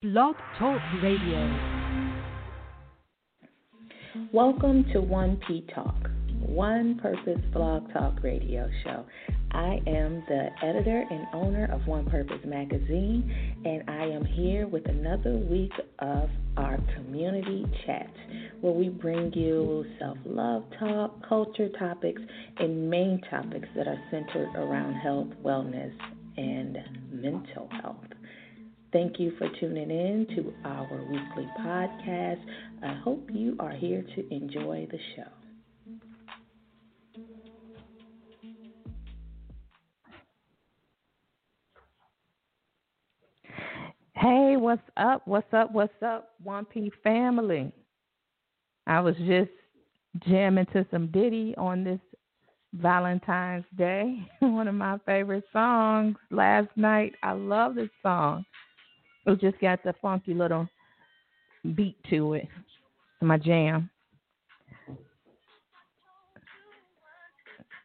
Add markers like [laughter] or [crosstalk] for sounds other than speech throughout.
Blog Talk Radio. Welcome to One P Talk, One Purpose Blog Talk Radio Show. I am the editor and owner of One Purpose Magazine, and I am here with another week of our community chat where we bring you self love talk, culture topics, and main topics that are centered around health, wellness, and mental health. Thank you for tuning in to our weekly podcast. I hope you are here to enjoy the show. Hey, what's up? What's up? What's up, 1P family? I was just jamming to some Diddy on this Valentine's Day, [laughs] one of my favorite songs last night. I love this song. It just got the funky little beat to it. My jam.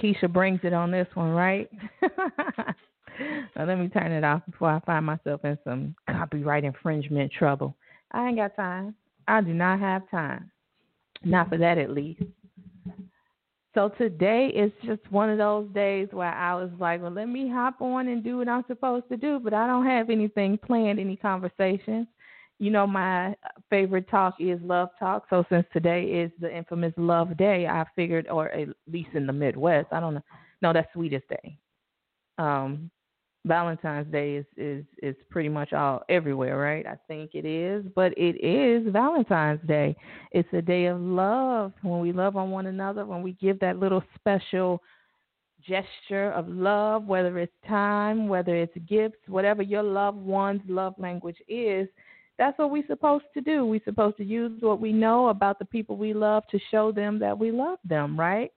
Keyshia brings it on this one, right? [laughs] now let me turn it off before I find myself in some copyright infringement trouble. I ain't got time. I do not have time. Not for that, at least. So today is just one of those days where I was like, well, let me hop on and do what I'm supposed to do, but I don't have anything planned, any conversations. You know, my favorite talk is love talk. So since today is the infamous love day, I figured, or at least in the Midwest, I don't know. No, that's Sweetest Day. Um, Valentine's Day is is is pretty much all everywhere, right? I think it is, but it is Valentine's Day. It's a day of love when we love on one another, when we give that little special gesture of love, whether it's time, whether it's gifts, whatever your loved one's love language is. That's what we're supposed to do. We're supposed to use what we know about the people we love to show them that we love them, right?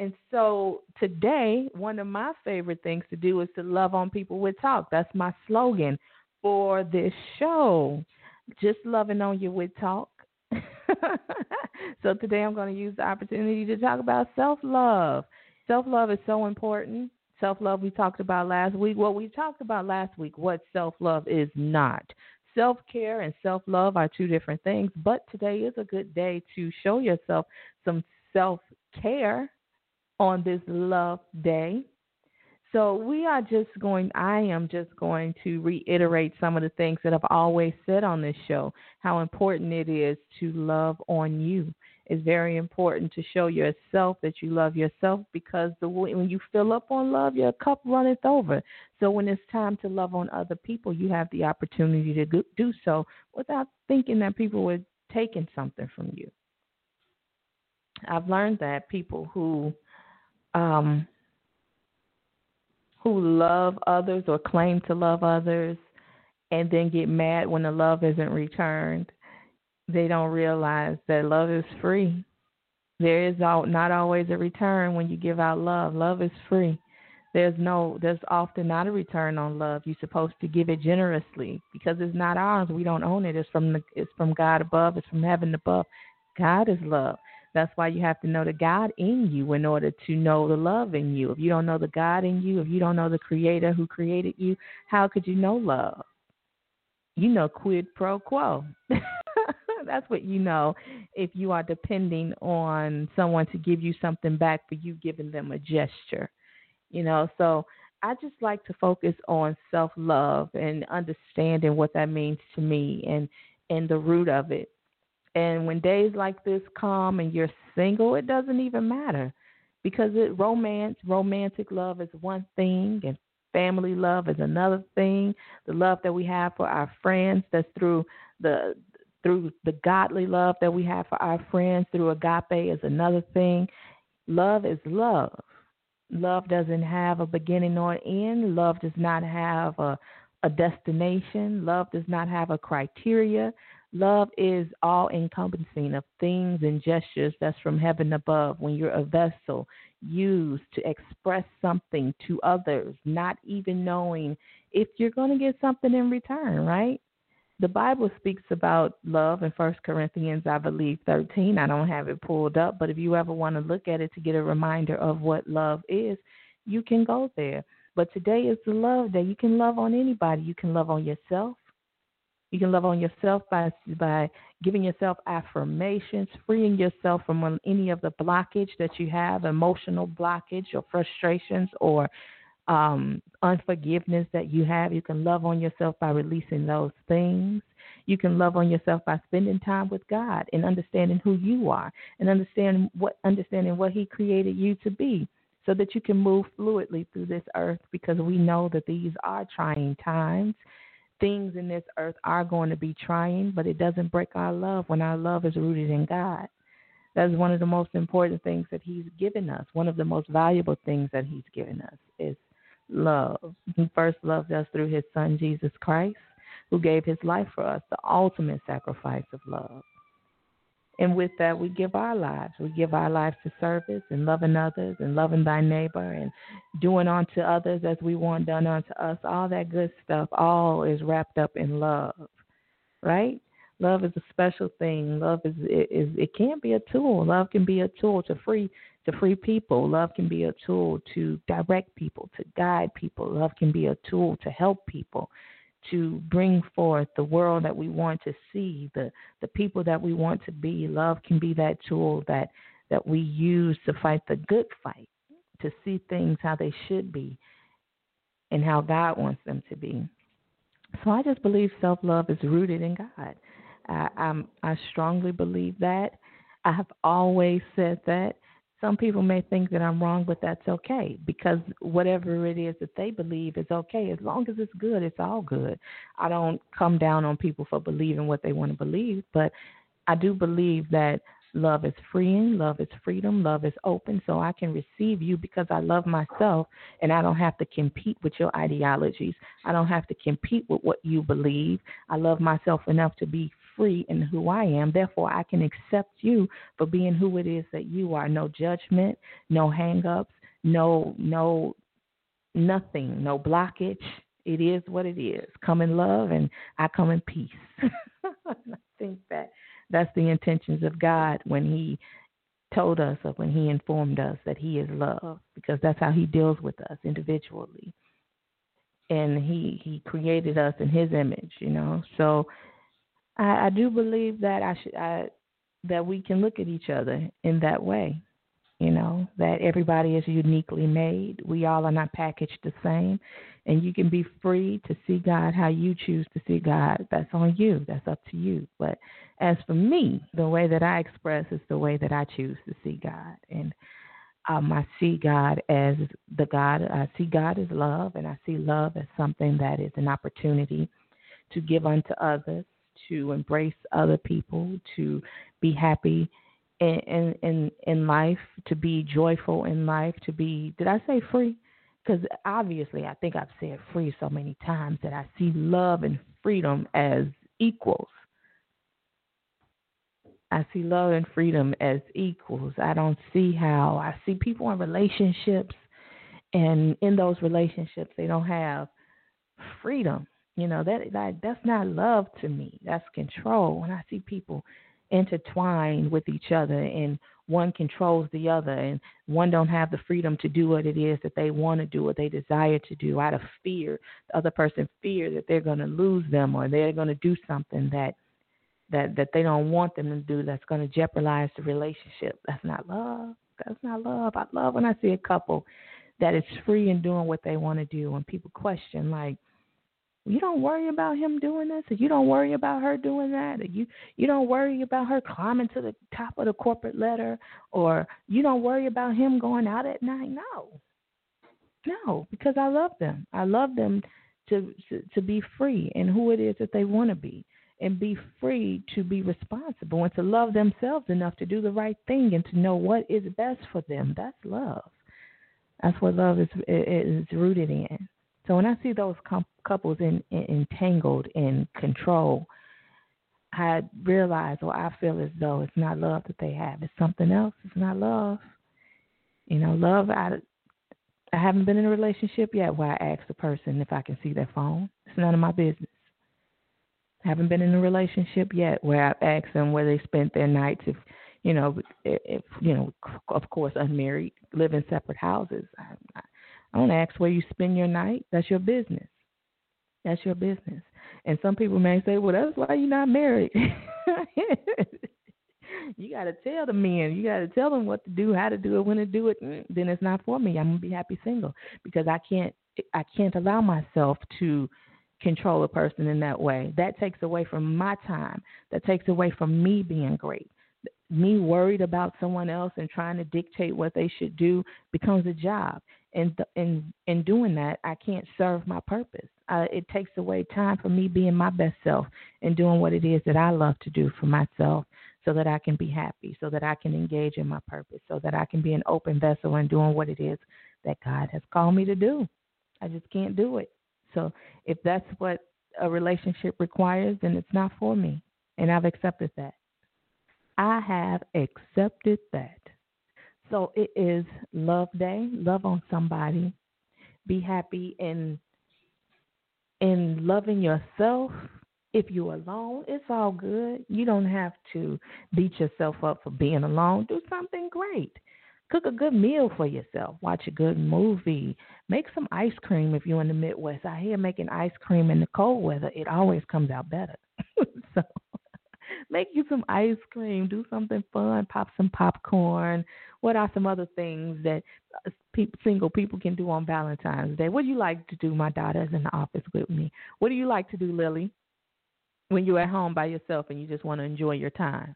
And so today, one of my favorite things to do is to love on people with talk. That's my slogan for this show. Just loving on you with talk. [laughs] so today I'm going to use the opportunity to talk about self love. Self love is so important. Self love we talked about last week. What we talked about last week, what self love is not. Self care and self love are two different things, but today is a good day to show yourself some self care on this love day. So we are just going, I am just going to reiterate some of the things that I've always said on this show how important it is to love on you. It's very important to show yourself that you love yourself because the when you fill up on love, your cup runneth over. So when it's time to love on other people, you have the opportunity to do so without thinking that people were taking something from you. I've learned that people who um, who love others or claim to love others and then get mad when the love isn't returned, they don't realize that love is free. There is not always a return when you give out love. Love is free. There's no there's often not a return on love. You're supposed to give it generously because it's not ours. We don't own it. It's from the it's from God above. It's from heaven above. God is love. That's why you have to know the God in you in order to know the love in you. If you don't know the God in you, if you don't know the Creator who created you, how could you know love? You know quid pro quo. [laughs] That's what you know if you are depending on someone to give you something back for you giving them a gesture. You know, so I just like to focus on self love and understanding what that means to me and and the root of it and when days like this come and you're single, it doesn't even matter because it romance, romantic love is one thing and family love is another thing. The love that we have for our friends that's through the through the godly love that we have for our friends through agape is another thing. Love is love. Love doesn't have a beginning or an end. Love does not have a a destination. Love does not have a criteria. Love is all encompassing of things and gestures that's from heaven above. When you're a vessel used to express something to others, not even knowing if you're going to get something in return, right? The Bible speaks about love in First Corinthians, I believe, 13. I don't have it pulled up, but if you ever want to look at it to get a reminder of what love is, you can go there. But today is the love day. You can love on anybody. You can love on yourself. You can love on yourself by by giving yourself affirmations, freeing yourself from any of the blockage that you have, emotional blockage or frustrations or um, unforgiveness that you have. You can love on yourself by releasing those things. You can love on yourself by spending time with God and understanding who you are and understanding what understanding what He created you to be so that you can move fluidly through this earth because we know that these are trying times things in this earth are going to be trying, but it doesn't break our love when our love is rooted in God. That's one of the most important things that He's given us. One of the most valuable things that He's given us is love. He first loved us through His Son, Jesus Christ, who gave His life for us, the ultimate sacrifice of love. And with that, we give our lives. We give our lives to service and loving others and loving thy neighbor and doing unto others as we want done unto us. All that good stuff, all is wrapped up in love, right? Love is a special thing. Love is is it can be a tool. Love can be a tool to free to free people. Love can be a tool to direct people, to guide people. Love can be a tool to help people to bring forth the world that we want to see, the the people that we want to be. Love can be that tool that that we use to fight the good fight, to see things how they should be and how God wants them to be. So I just believe self love is rooted in God. I, I'm, I strongly believe that. I have always said that. Some people may think that I'm wrong, but that's okay because whatever it is that they believe is okay. As long as it's good, it's all good. I don't come down on people for believing what they want to believe, but I do believe that love is freeing, love is freedom, love is open, so I can receive you because I love myself and I don't have to compete with your ideologies. I don't have to compete with what you believe. I love myself enough to be free in who I am. Therefore, I can accept you for being who it is that you are. No judgment, no hang-ups, no no nothing, no blockage. It is what it is. Come in love, and I come in peace. [laughs] I think that that's the intentions of God when He told us or when He informed us that He is love, because that's how He deals with us individually. And He He created us in His image, you know. So I, I do believe that I should I, that we can look at each other in that way. You know that everybody is uniquely made. We all are not packaged the same, and you can be free to see God how you choose to see God. That's on you. That's up to you. But as for me, the way that I express is the way that I choose to see God, and um, I see God as the God. I see God as love, and I see love as something that is an opportunity to give unto others to embrace other people, to be happy in, in in life, to be joyful in life, to be did I say free? Because obviously, I think I've said free so many times that I see love and freedom as equals. I see love and freedom as equals. I don't see how I see people in relationships, and in those relationships, they don't have freedom. You know that that that's not love to me. That's control. When I see people intertwined with each other and one controls the other and one don't have the freedom to do what it is that they want to do or they desire to do out of fear the other person fear that they're going to lose them or they're going to do something that that that they don't want them to do that's going to jeopardize the relationship that's not love that's not love i love when i see a couple that is free in doing what they want to do and people question like you don't worry about him doing this, or you don't worry about her doing that, or you you don't worry about her climbing to the top of the corporate ladder, or you don't worry about him going out at night. No, no, because I love them. I love them to to, to be free and who it is that they want to be, and be free to be responsible and to love themselves enough to do the right thing and to know what is best for them. That's love. That's what love is is rooted in. So when I see those com- couples in, in, entangled in control, I realize or I feel as though it's not love that they have. It's something else. It's not love. You know, love. I I haven't been in a relationship yet where I ask the person if I can see their phone. It's none of my business. Haven't been in a relationship yet where I've asked them where they spent their nights. If you know, if you know, of course, unmarried, live in separate houses. I, I don't ask where you spend your night. That's your business. That's your business. And some people may say, well, that's why you're not married. [laughs] you got to tell the men, you got to tell them what to do, how to do it, when to do it. Mm, then it's not for me. I'm gonna be happy single because I can't, I can't allow myself to control a person in that way. That takes away from my time. That takes away from me being great. Me worried about someone else and trying to dictate what they should do becomes a job. And in in doing that, I can't serve my purpose. Uh, it takes away time for me being my best self and doing what it is that I love to do for myself so that I can be happy, so that I can engage in my purpose, so that I can be an open vessel and doing what it is that God has called me to do. I just can't do it. So if that's what a relationship requires, then it's not for me. And I've accepted that. I have accepted that. So it is love day. Love on somebody. Be happy in in loving yourself. If you're alone, it's all good. You don't have to beat yourself up for being alone. Do something great. Cook a good meal for yourself. Watch a good movie. Make some ice cream if you're in the Midwest. I hear making ice cream in the cold weather, it always comes out better. [laughs] so make you some ice cream. Do something fun. Pop some popcorn. What are some other things that uh, people, single people can do on Valentine's Day? What do you like to do? My daughter's in the office with me. What do you like to do, Lily, when you're at home by yourself and you just want to enjoy your time?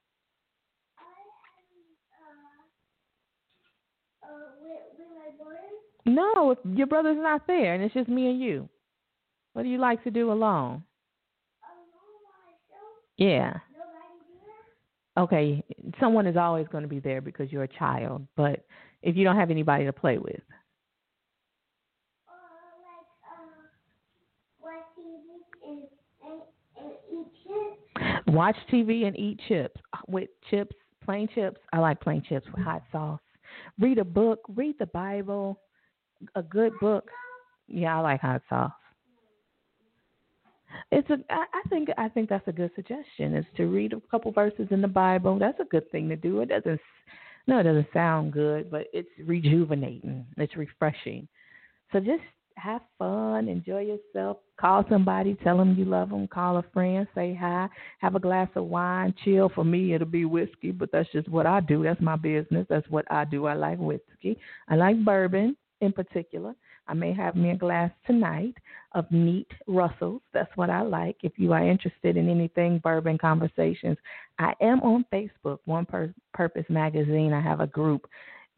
No, if your brother's not there and it's just me and you. What do you like to do alone? Alone myself. Yeah. Okay, someone is always going to be there because you're a child, but if you don't have anybody to play with. Watch TV and eat chips uh, with chips, plain chips. I like plain chips with hot sauce. Read a book, read the Bible, a good book. Yeah, I like hot sauce. It's a. I, think. I think that's a good suggestion. Is to read a couple verses in the Bible. That's a good thing to do. It doesn't. No, it doesn't sound good, but it's rejuvenating. It's refreshing. So just have fun, enjoy yourself. Call somebody, tell them you love them. Call a friend, say hi, have a glass of wine, chill. For me, it'll be whiskey, but that's just what I do. That's my business. That's what I do. I like whiskey. I like bourbon in particular. I may have me a glass tonight of neat Russells. That's what I like. If you are interested in anything bourbon conversations, I am on Facebook, One Purpose Magazine. I have a group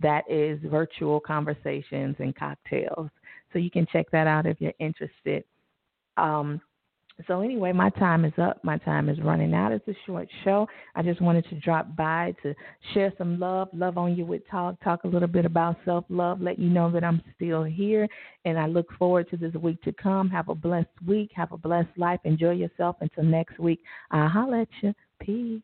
that is virtual conversations and cocktails. So you can check that out if you're interested. Um, so anyway, my time is up. My time is running out. It's a short show. I just wanted to drop by to share some love, love on you with talk, talk a little bit about self love, let you know that I'm still here, and I look forward to this week to come. Have a blessed week. Have a blessed life. Enjoy yourself. Until next week, I'll holler at you. Peace.